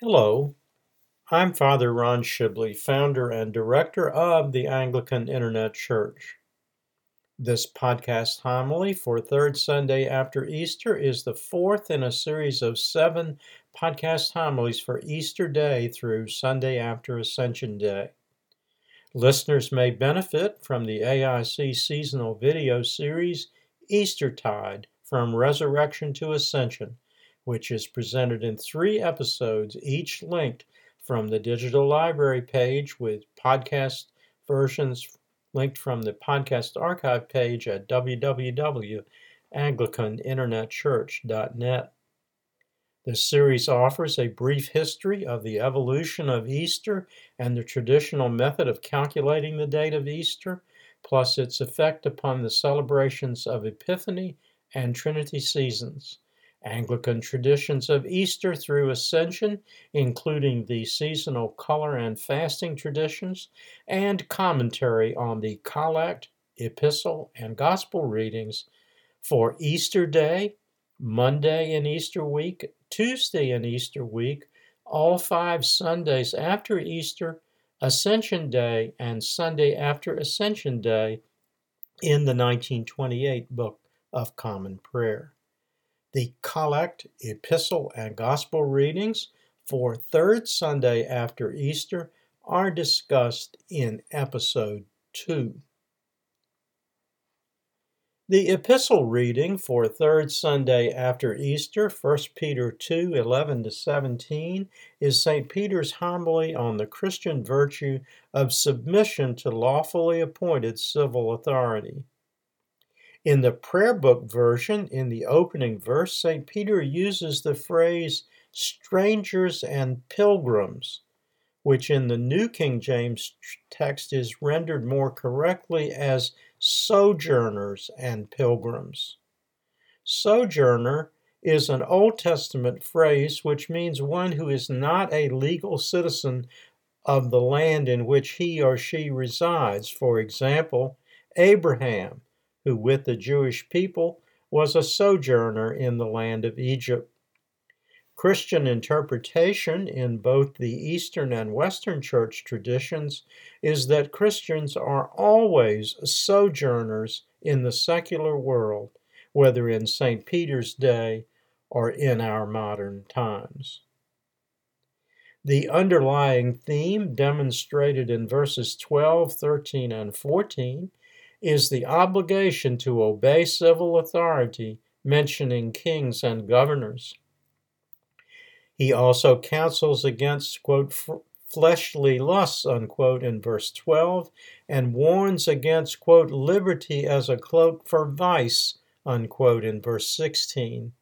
Hello, I'm Father Ron Shibley, founder and director of the Anglican Internet Church. This podcast homily for third Sunday after Easter is the fourth in a series of seven podcast homilies for Easter Day through Sunday after Ascension Day. Listeners may benefit from the AIC seasonal video series Eastertide From Resurrection to Ascension which is presented in three episodes, each linked from the digital library page with podcast versions linked from the podcast archive page at www.anglicaninternetchurch.net. This series offers a brief history of the evolution of Easter and the traditional method of calculating the date of Easter, plus its effect upon the celebrations of Epiphany and Trinity seasons. Anglican traditions of Easter through Ascension, including the seasonal color and fasting traditions, and commentary on the collect, epistle, and gospel readings for Easter Day, Monday in Easter week, Tuesday in Easter week, all five Sundays after Easter, Ascension Day, and Sunday after Ascension Day in the 1928 Book of Common Prayer. The collect, epistle, and gospel readings for third Sunday after Easter are discussed in episode 2. The epistle reading for third Sunday after Easter, 1 Peter 2 11 to 17, is St. Peter's homily on the Christian virtue of submission to lawfully appointed civil authority. In the prayer book version, in the opening verse, St. Peter uses the phrase strangers and pilgrims, which in the New King James text is rendered more correctly as sojourners and pilgrims. Sojourner is an Old Testament phrase which means one who is not a legal citizen of the land in which he or she resides. For example, Abraham who with the Jewish people was a sojourner in the land of Egypt. Christian interpretation in both the Eastern and Western church traditions is that Christians are always sojourners in the secular world, whether in St. Peter's day or in our modern times. The underlying theme demonstrated in verses 12, 13, and 14 is the obligation to obey civil authority, mentioning kings and governors. He also counsels against, quote, fleshly lusts, unquote, in verse 12, and warns against, quote, liberty as a cloak for vice, unquote, in verse 16.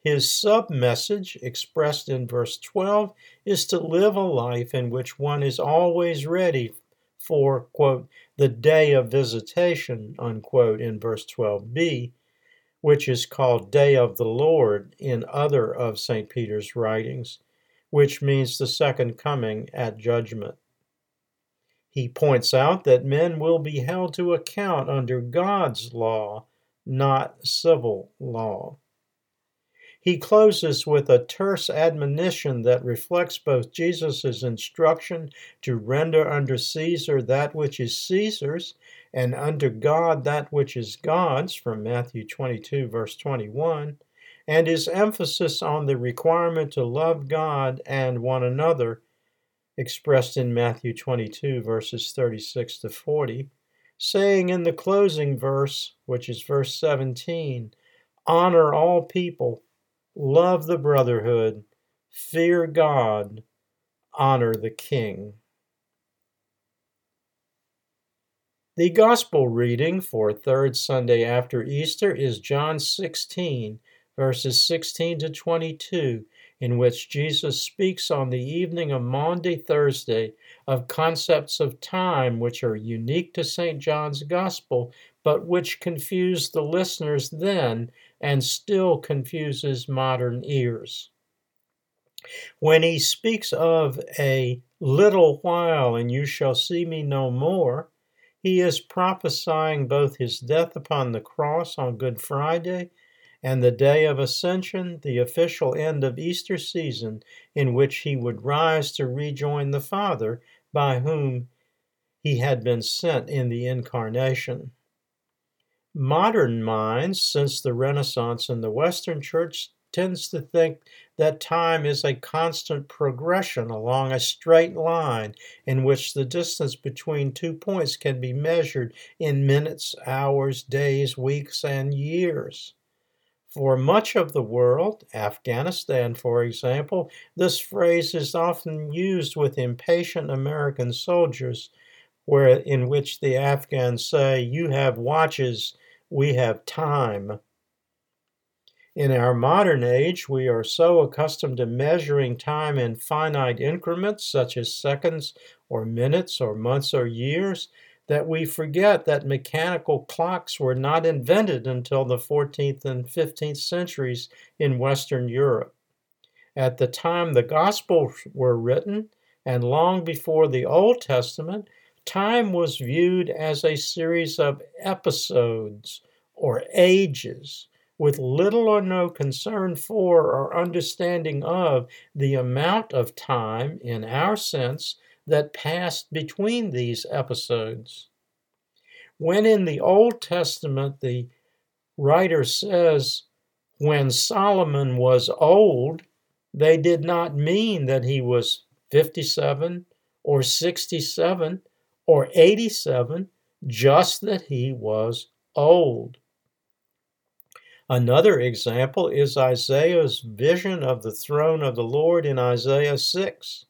His sub message, expressed in verse 12, is to live a life in which one is always ready for, quote, the day of visitation, unquote, in verse 12b, which is called Day of the Lord in other of St. Peter's writings, which means the second coming at judgment. He points out that men will be held to account under God's law, not civil law. He closes with a terse admonition that reflects both Jesus' instruction to render unto Caesar that which is Caesar's and unto God that which is God's, from Matthew 22, verse 21, and his emphasis on the requirement to love God and one another, expressed in Matthew 22, verses 36 to 40, saying in the closing verse, which is verse 17, Honor all people love the brotherhood, fear God, honor the King. The Gospel reading for third Sunday after Easter is John 16, verses 16 to 22, in which Jesus speaks on the evening of Maundy Thursday of concepts of time which are unique to St. John's Gospel, but which confused the listeners then and still confuses modern ears. When he speaks of a little while and you shall see me no more, he is prophesying both his death upon the cross on Good Friday and the day of Ascension, the official end of Easter season, in which he would rise to rejoin the Father by whom he had been sent in the Incarnation. Modern minds, since the Renaissance in the Western Church, tends to think that time is a constant progression along a straight line in which the distance between two points can be measured in minutes, hours, days, weeks, and years. For much of the world, Afghanistan for example, this phrase is often used with impatient American soldiers, where in which the Afghans say, You have watches, we have time. In our modern age, we are so accustomed to measuring time in finite increments, such as seconds or minutes or months or years, that we forget that mechanical clocks were not invented until the 14th and 15th centuries in Western Europe. At the time the Gospels were written, and long before the Old Testament, time was viewed as a series of episodes or ages with little or no concern for or understanding of the amount of time, in our sense, that passed between these episodes. When in the Old Testament the writer says, when Solomon was old, they did not mean that he was 57 or 67 or 87, just that he was old. Another example is Isaiah's vision of the throne of the Lord in Isaiah 6.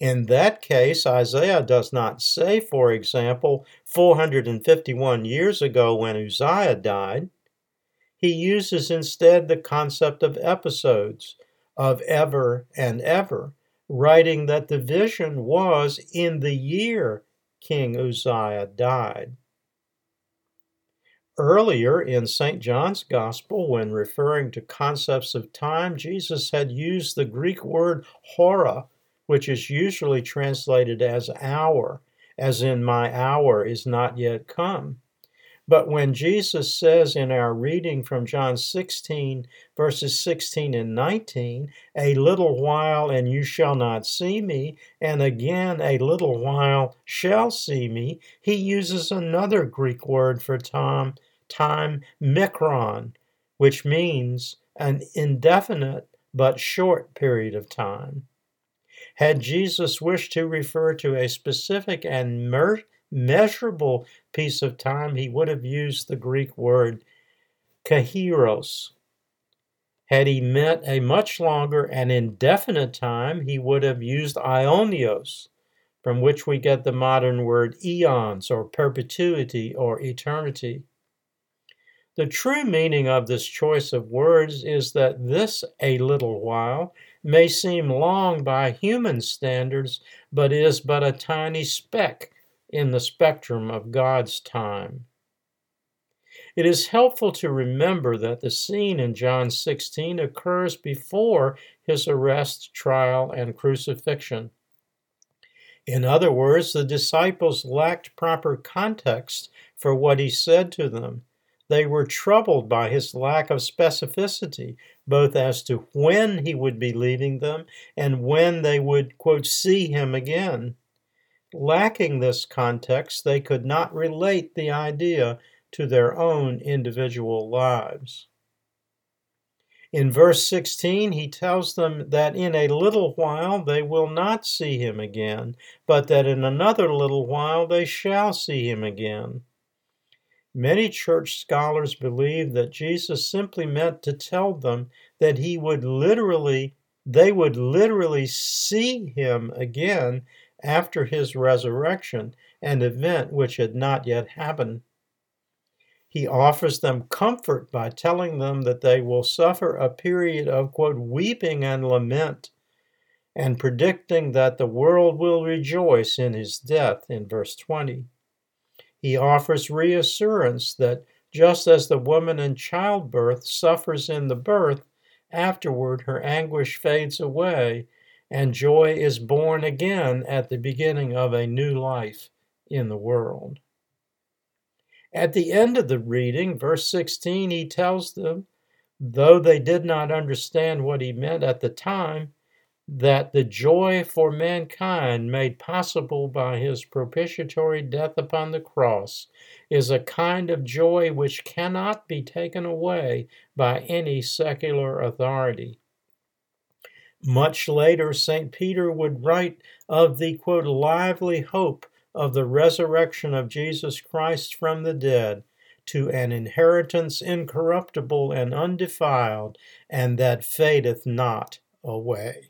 In that case, Isaiah does not say, for example, 451 years ago when Uzziah died. He uses instead the concept of episodes, of ever and ever, writing that the vision was in the year King Uzziah died. Earlier in St. John's Gospel, when referring to concepts of time, Jesus had used the Greek word hora which is usually translated as hour, as in my hour is not yet come. But when Jesus says in our reading from John 16, verses 16 and 19, a little while and you shall not see me, and again a little while shall see me, he uses another Greek word for time, time mikron, which means an indefinite but short period of time. Had Jesus wished to refer to a specific and mer- measurable piece of time, he would have used the Greek word kairos. Had he meant a much longer and indefinite time, he would have used ionios, from which we get the modern word eons or perpetuity or eternity. The true meaning of this choice of words is that this a little while may seem long by human standards, but is but a tiny speck in the spectrum of God's time. It is helpful to remember that the scene in John 16 occurs before his arrest, trial, and crucifixion. In other words, the disciples lacked proper context for what he said to them. They were troubled by his lack of specificity, both as to when he would be leaving them and when they would, quote, see him again. Lacking this context, they could not relate the idea to their own individual lives. In verse 16, he tells them that in a little while they will not see him again, but that in another little while they shall see him again. Many church scholars believe that Jesus simply meant to tell them that he would literally, they would literally see him again after his resurrection, an event which had not yet happened. He offers them comfort by telling them that they will suffer a period of, quote, weeping and lament, and predicting that the world will rejoice in his death in verse 20 he offers reassurance that just as the woman in childbirth suffers in the birth, afterward her anguish fades away, and joy is born again at the beginning of a new life in the world. At the end of the reading, verse 16, he tells them though they did not understand what he meant at the time, that the joy for mankind made possible by his propitiatory death upon the cross is a kind of joy which cannot be taken away by any secular authority. Much later, St. Peter would write of the quote, lively hope of the resurrection of Jesus Christ from the dead to an inheritance incorruptible and undefiled, and that fadeth not away.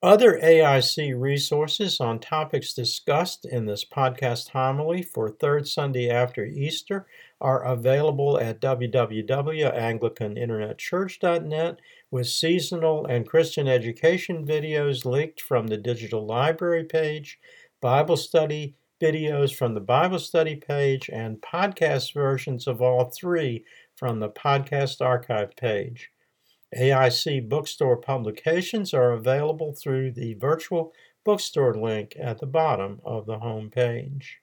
Other AIC resources on topics discussed in this podcast homily for Third Sunday after Easter are available at www.anglicaninternetchurch.net with seasonal and Christian education videos linked from the digital library page, Bible study videos from the Bible study page, and podcast versions of all three from the podcast archive page. AIC bookstore publications are available through the virtual bookstore link at the bottom of the home page.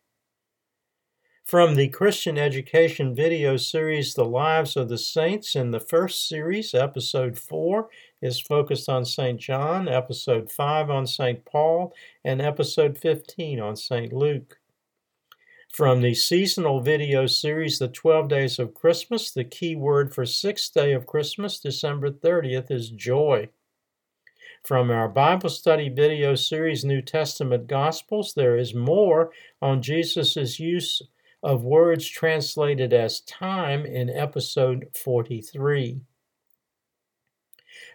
From the Christian education video series, The Lives of the Saints, in the first series, episode 4 is focused on St. John, episode 5 on St. Paul, and episode 15 on St. Luke. From the seasonal video series, The 12 Days of Christmas, the key word for sixth day of Christmas, December 30th, is joy. From our Bible study video series, New Testament Gospels, there is more on Jesus' use of words translated as time in episode 43.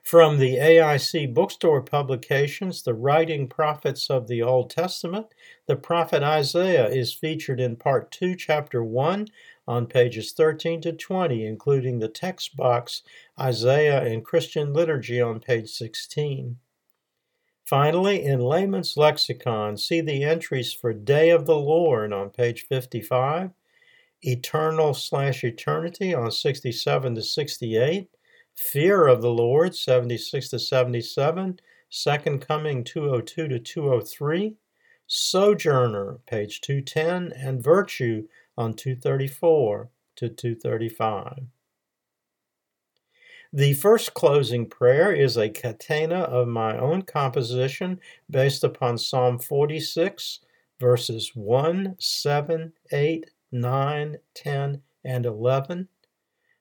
From the AIC bookstore publications, The Writing Prophets of the Old Testament, the prophet Isaiah is featured in Part 2, Chapter 1, on pages 13 to 20, including the text box Isaiah and Christian Liturgy on page 16. Finally, in Layman's Lexicon, see the entries for Day of the Lord on page 55, Eternal slash Eternity on 67 to 68, Fear of the Lord, 76 to 77, Second Coming, 202 to 203, Sojourner, page 210, and Virtue on 234 to 235. The first closing prayer is a catena of my own composition based upon Psalm 46, verses 1, 7, 8, 9, 10, and 11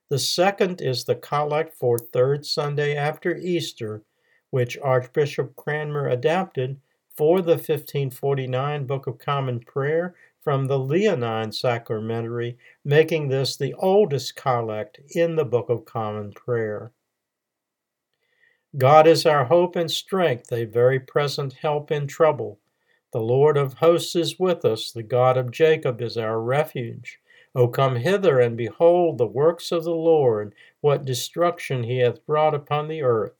the second is the collect for third Sunday after Easter, which Archbishop Cranmer adapted for the 1549 Book of Common Prayer from the Leonine Sacramentary, making this the oldest collect in the Book of Common Prayer. God is our hope and strength, a very present help in trouble. The Lord of hosts is with us, the God of Jacob is our refuge. O come hither and behold the works of the Lord, what destruction he hath brought upon the earth.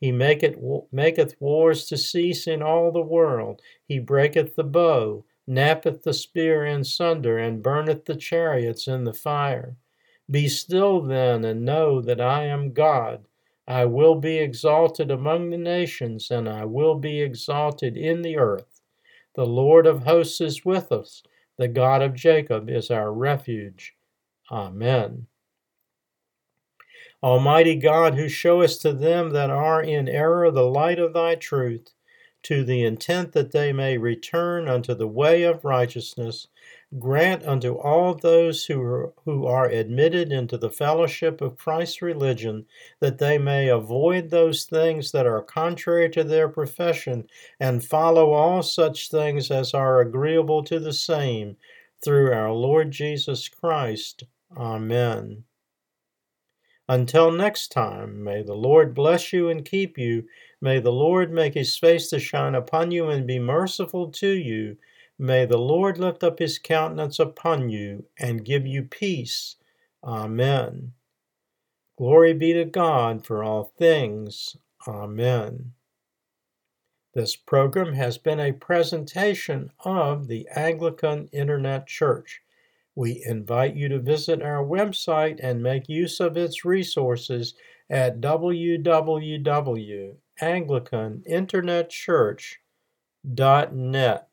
He maketh, maketh wars to cease in all the world. He breaketh the bow, nappeth the spear in sunder, and burneth the chariots in the fire. Be still then, and know that I am God. I will be exalted among the nations, and I will be exalted in the earth. The Lord of hosts is with us. The God of Jacob is our refuge. Amen. Almighty God, who showest to them that are in error the light of thy truth, to the intent that they may return unto the way of righteousness, grant unto all those who are, who are admitted into the fellowship of Christ's religion that they may avoid those things that are contrary to their profession and follow all such things as are agreeable to the same through our Lord Jesus Christ. Amen. Until next time, may the Lord bless you and keep you. May the Lord make his face to shine upon you and be merciful to you. May the Lord lift up his countenance upon you and give you peace. Amen. Glory be to God for all things. Amen. This program has been a presentation of the Anglican Internet Church. We invite you to visit our website and make use of its resources at www.anglicaninternetchurch.net.